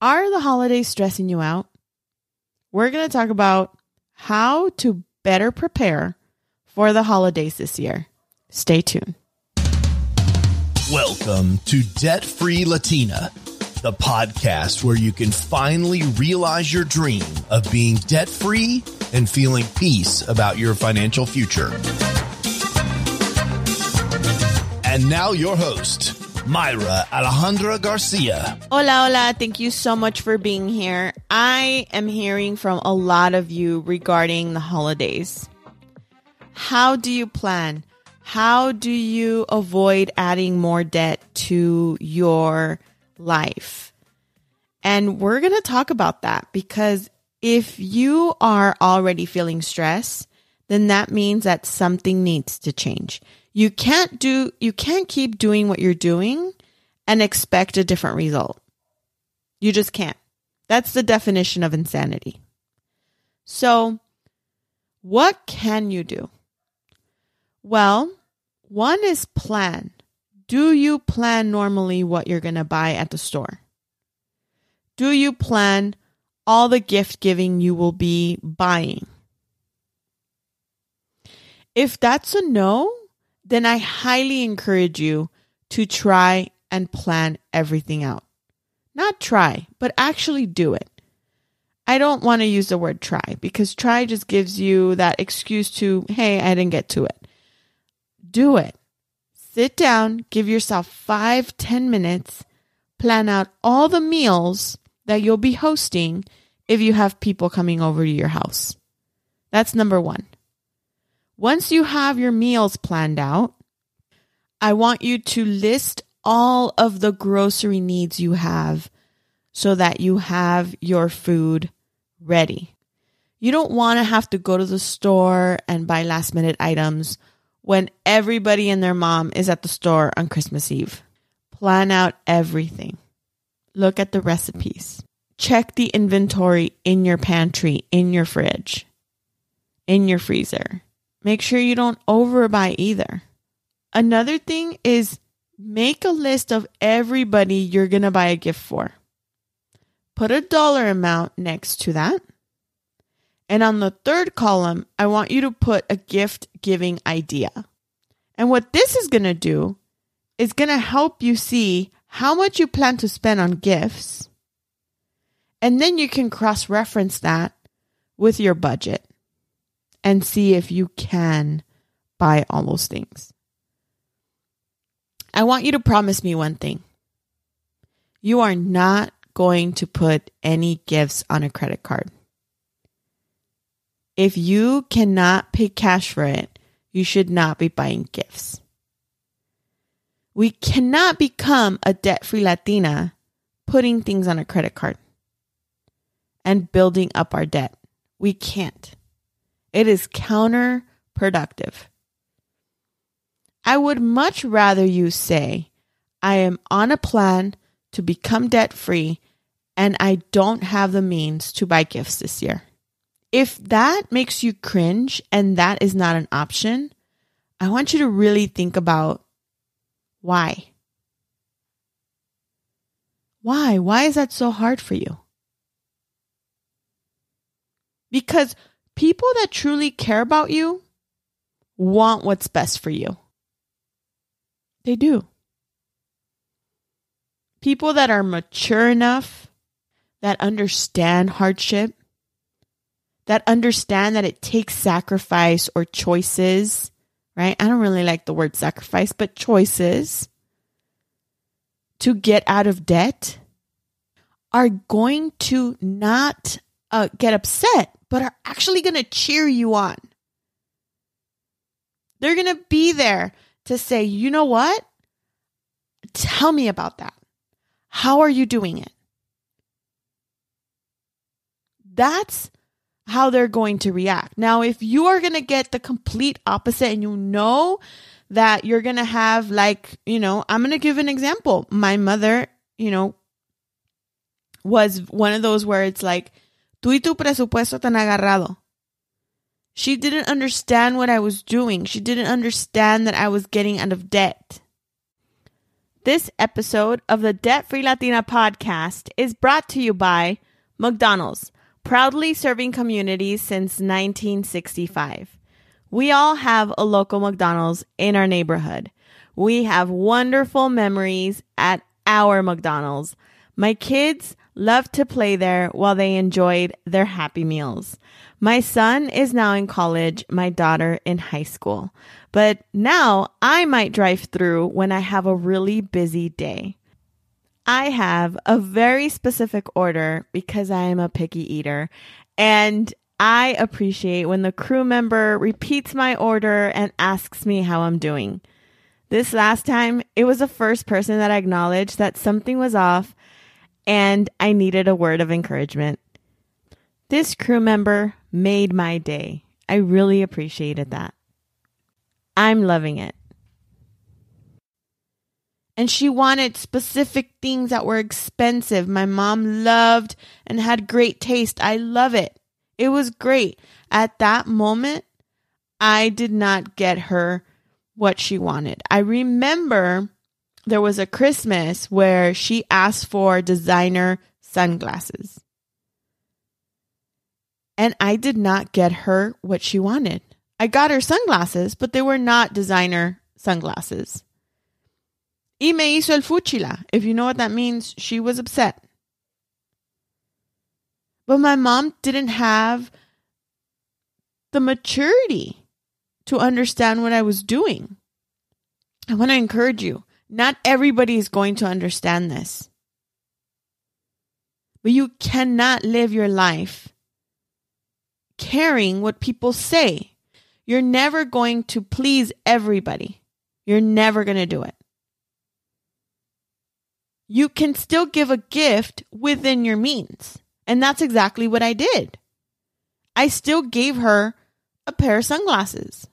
Are the holidays stressing you out? We're going to talk about how to better prepare for the holidays this year. Stay tuned. Welcome to Debt Free Latina, the podcast where you can finally realize your dream of being debt free and feeling peace about your financial future. And now, your host, Mayra Alejandra Garcia. Hola, hola. Thank you so much for being here. I am hearing from a lot of you regarding the holidays. How do you plan? How do you avoid adding more debt to your life? And we're going to talk about that because if you are already feeling stress, then that means that something needs to change. You can't do, you can't keep doing what you're doing and expect a different result. You just can't. That's the definition of insanity. So, what can you do? Well, one is plan. Do you plan normally what you're going to buy at the store? Do you plan all the gift giving you will be buying? If that's a no, then I highly encourage you to try and plan everything out. Not try, but actually do it. I don't want to use the word try because try just gives you that excuse to, hey, I didn't get to it. Do it. Sit down, give yourself five, ten minutes, plan out all the meals that you'll be hosting if you have people coming over to your house. That's number one. Once you have your meals planned out, I want you to list all of the grocery needs you have so that you have your food ready. You don't want to have to go to the store and buy last minute items when everybody and their mom is at the store on Christmas Eve. Plan out everything. Look at the recipes. Check the inventory in your pantry, in your fridge, in your freezer. Make sure you don't overbuy either. Another thing is make a list of everybody you're going to buy a gift for. Put a dollar amount next to that. And on the third column, I want you to put a gift giving idea. And what this is going to do is going to help you see how much you plan to spend on gifts. And then you can cross reference that with your budget and see if you can buy all those things. I want you to promise me one thing. You are not going to put any gifts on a credit card. If you cannot pay cash for it, you should not be buying gifts. We cannot become a debt free Latina putting things on a credit card and building up our debt. We can't. It is counterproductive. I would much rather you say, I am on a plan to become debt free and I don't have the means to buy gifts this year. If that makes you cringe and that is not an option, I want you to really think about why. Why? Why is that so hard for you? Because people that truly care about you want what's best for you. They do. People that are mature enough, that understand hardship, that understand that it takes sacrifice or choices, right? I don't really like the word sacrifice, but choices to get out of debt are going to not uh, get upset but are actually going to cheer you on. They're going to be there to say, you know what? Tell me about that. How are you doing it? That's how they're going to react. Now, if you are going to get the complete opposite and you know that you're going to have, like, you know, I'm going to give an example. My mother, you know, was one of those where it's like, Tú y tu presupuesto tan agarrado. She didn't understand what I was doing. She didn't understand that I was getting out of debt. This episode of the Debt Free Latina podcast is brought to you by McDonald's, proudly serving communities since 1965. We all have a local McDonald's in our neighborhood. We have wonderful memories at our McDonald's. My kids love to play there while they enjoyed their Happy Meals. My son is now in college, my daughter in high school. But now I might drive through when I have a really busy day. I have a very specific order because I am a picky eater and I appreciate when the crew member repeats my order and asks me how I'm doing. This last time, it was the first person that acknowledged that something was off and I needed a word of encouragement. This crew member made my day. I really appreciated that. I'm loving it. And she wanted specific things that were expensive. My mom loved and had great taste. I love it. It was great. At that moment, I did not get her what she wanted. I remember there was a Christmas where she asked for designer sunglasses. And I did not get her what she wanted. I got her sunglasses, but they were not designer sunglasses. Y me hizo el fuchila. If you know what that means, she was upset. But my mom didn't have the maturity to understand what I was doing. I want to encourage you. Not everybody is going to understand this. But you cannot live your life caring what people say. You're never going to please everybody. You're never going to do it. You can still give a gift within your means. And that's exactly what I did. I still gave her a pair of sunglasses.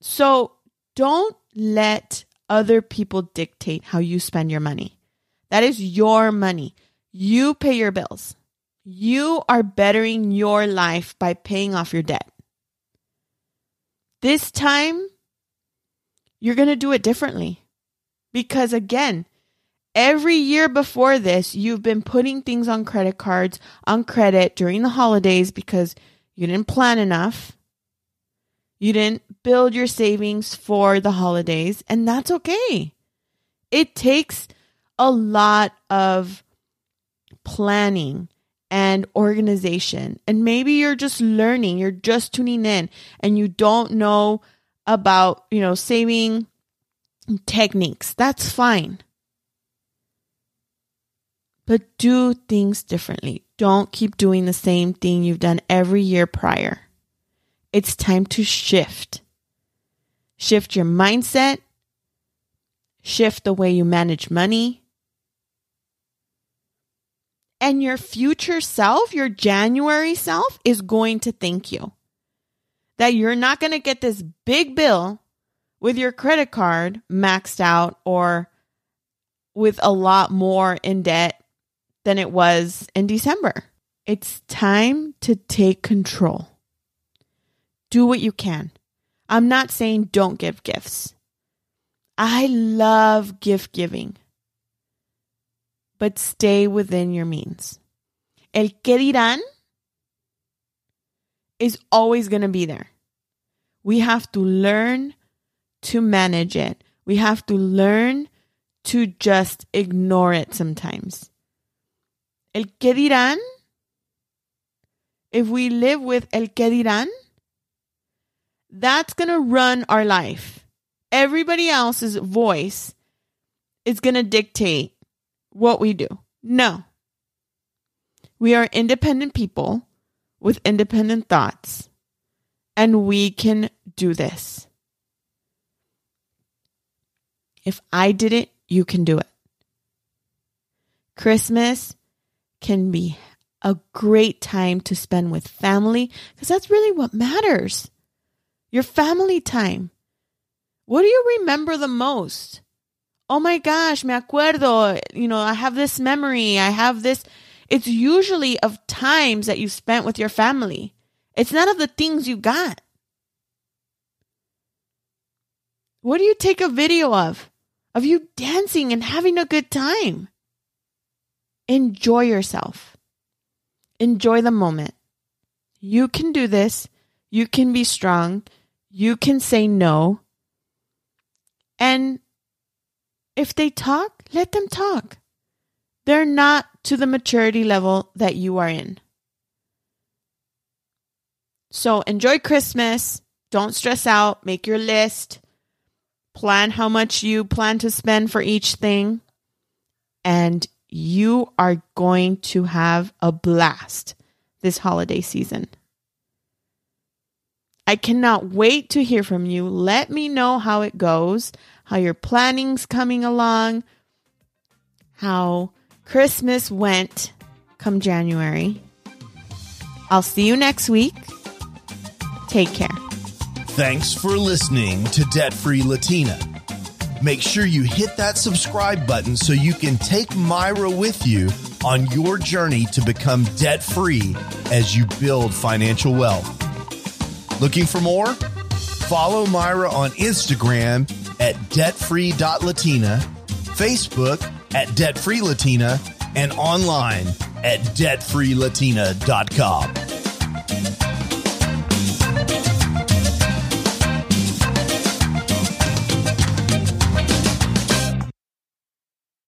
So don't let other people dictate how you spend your money. That is your money. You pay your bills. You are bettering your life by paying off your debt. This time, you're going to do it differently. Because again, every year before this, you've been putting things on credit cards, on credit during the holidays because you didn't plan enough. You didn't build your savings for the holidays, and that's okay. It takes a lot of planning and organization. And maybe you're just learning, you're just tuning in and you don't know about, you know, saving techniques. That's fine. But do things differently. Don't keep doing the same thing you've done every year prior. It's time to shift. Shift your mindset, shift the way you manage money. And your future self, your January self, is going to thank you. That you're not going to get this big bill with your credit card maxed out or with a lot more in debt than it was in December. It's time to take control do what you can. I'm not saying don't give gifts. I love gift giving, but stay within your means. El que dirán is always going to be there. We have to learn to manage it. We have to learn to just ignore it sometimes. El que dirán, if we live with el que dirán, that's going to run our life. Everybody else's voice is going to dictate what we do. No. We are independent people with independent thoughts, and we can do this. If I did it, you can do it. Christmas can be a great time to spend with family because that's really what matters your family time. What do you remember the most? Oh my gosh, me acuerdo. You know, I have this memory. I have this. It's usually of times that you spent with your family. It's none of the things you got. What do you take a video of? of you dancing and having a good time. Enjoy yourself. Enjoy the moment. You can do this. You can be strong. You can say no. And if they talk, let them talk. They're not to the maturity level that you are in. So enjoy Christmas. Don't stress out. Make your list. Plan how much you plan to spend for each thing. And you are going to have a blast this holiday season. I cannot wait to hear from you. Let me know how it goes, how your planning's coming along, how Christmas went come January. I'll see you next week. Take care. Thanks for listening to Debt Free Latina. Make sure you hit that subscribe button so you can take Mayra with you on your journey to become debt free as you build financial wealth. Looking for more? Follow Mayra on Instagram at debtfree.latina, Facebook at debtfreelatina, and online at debtfreelatina.com.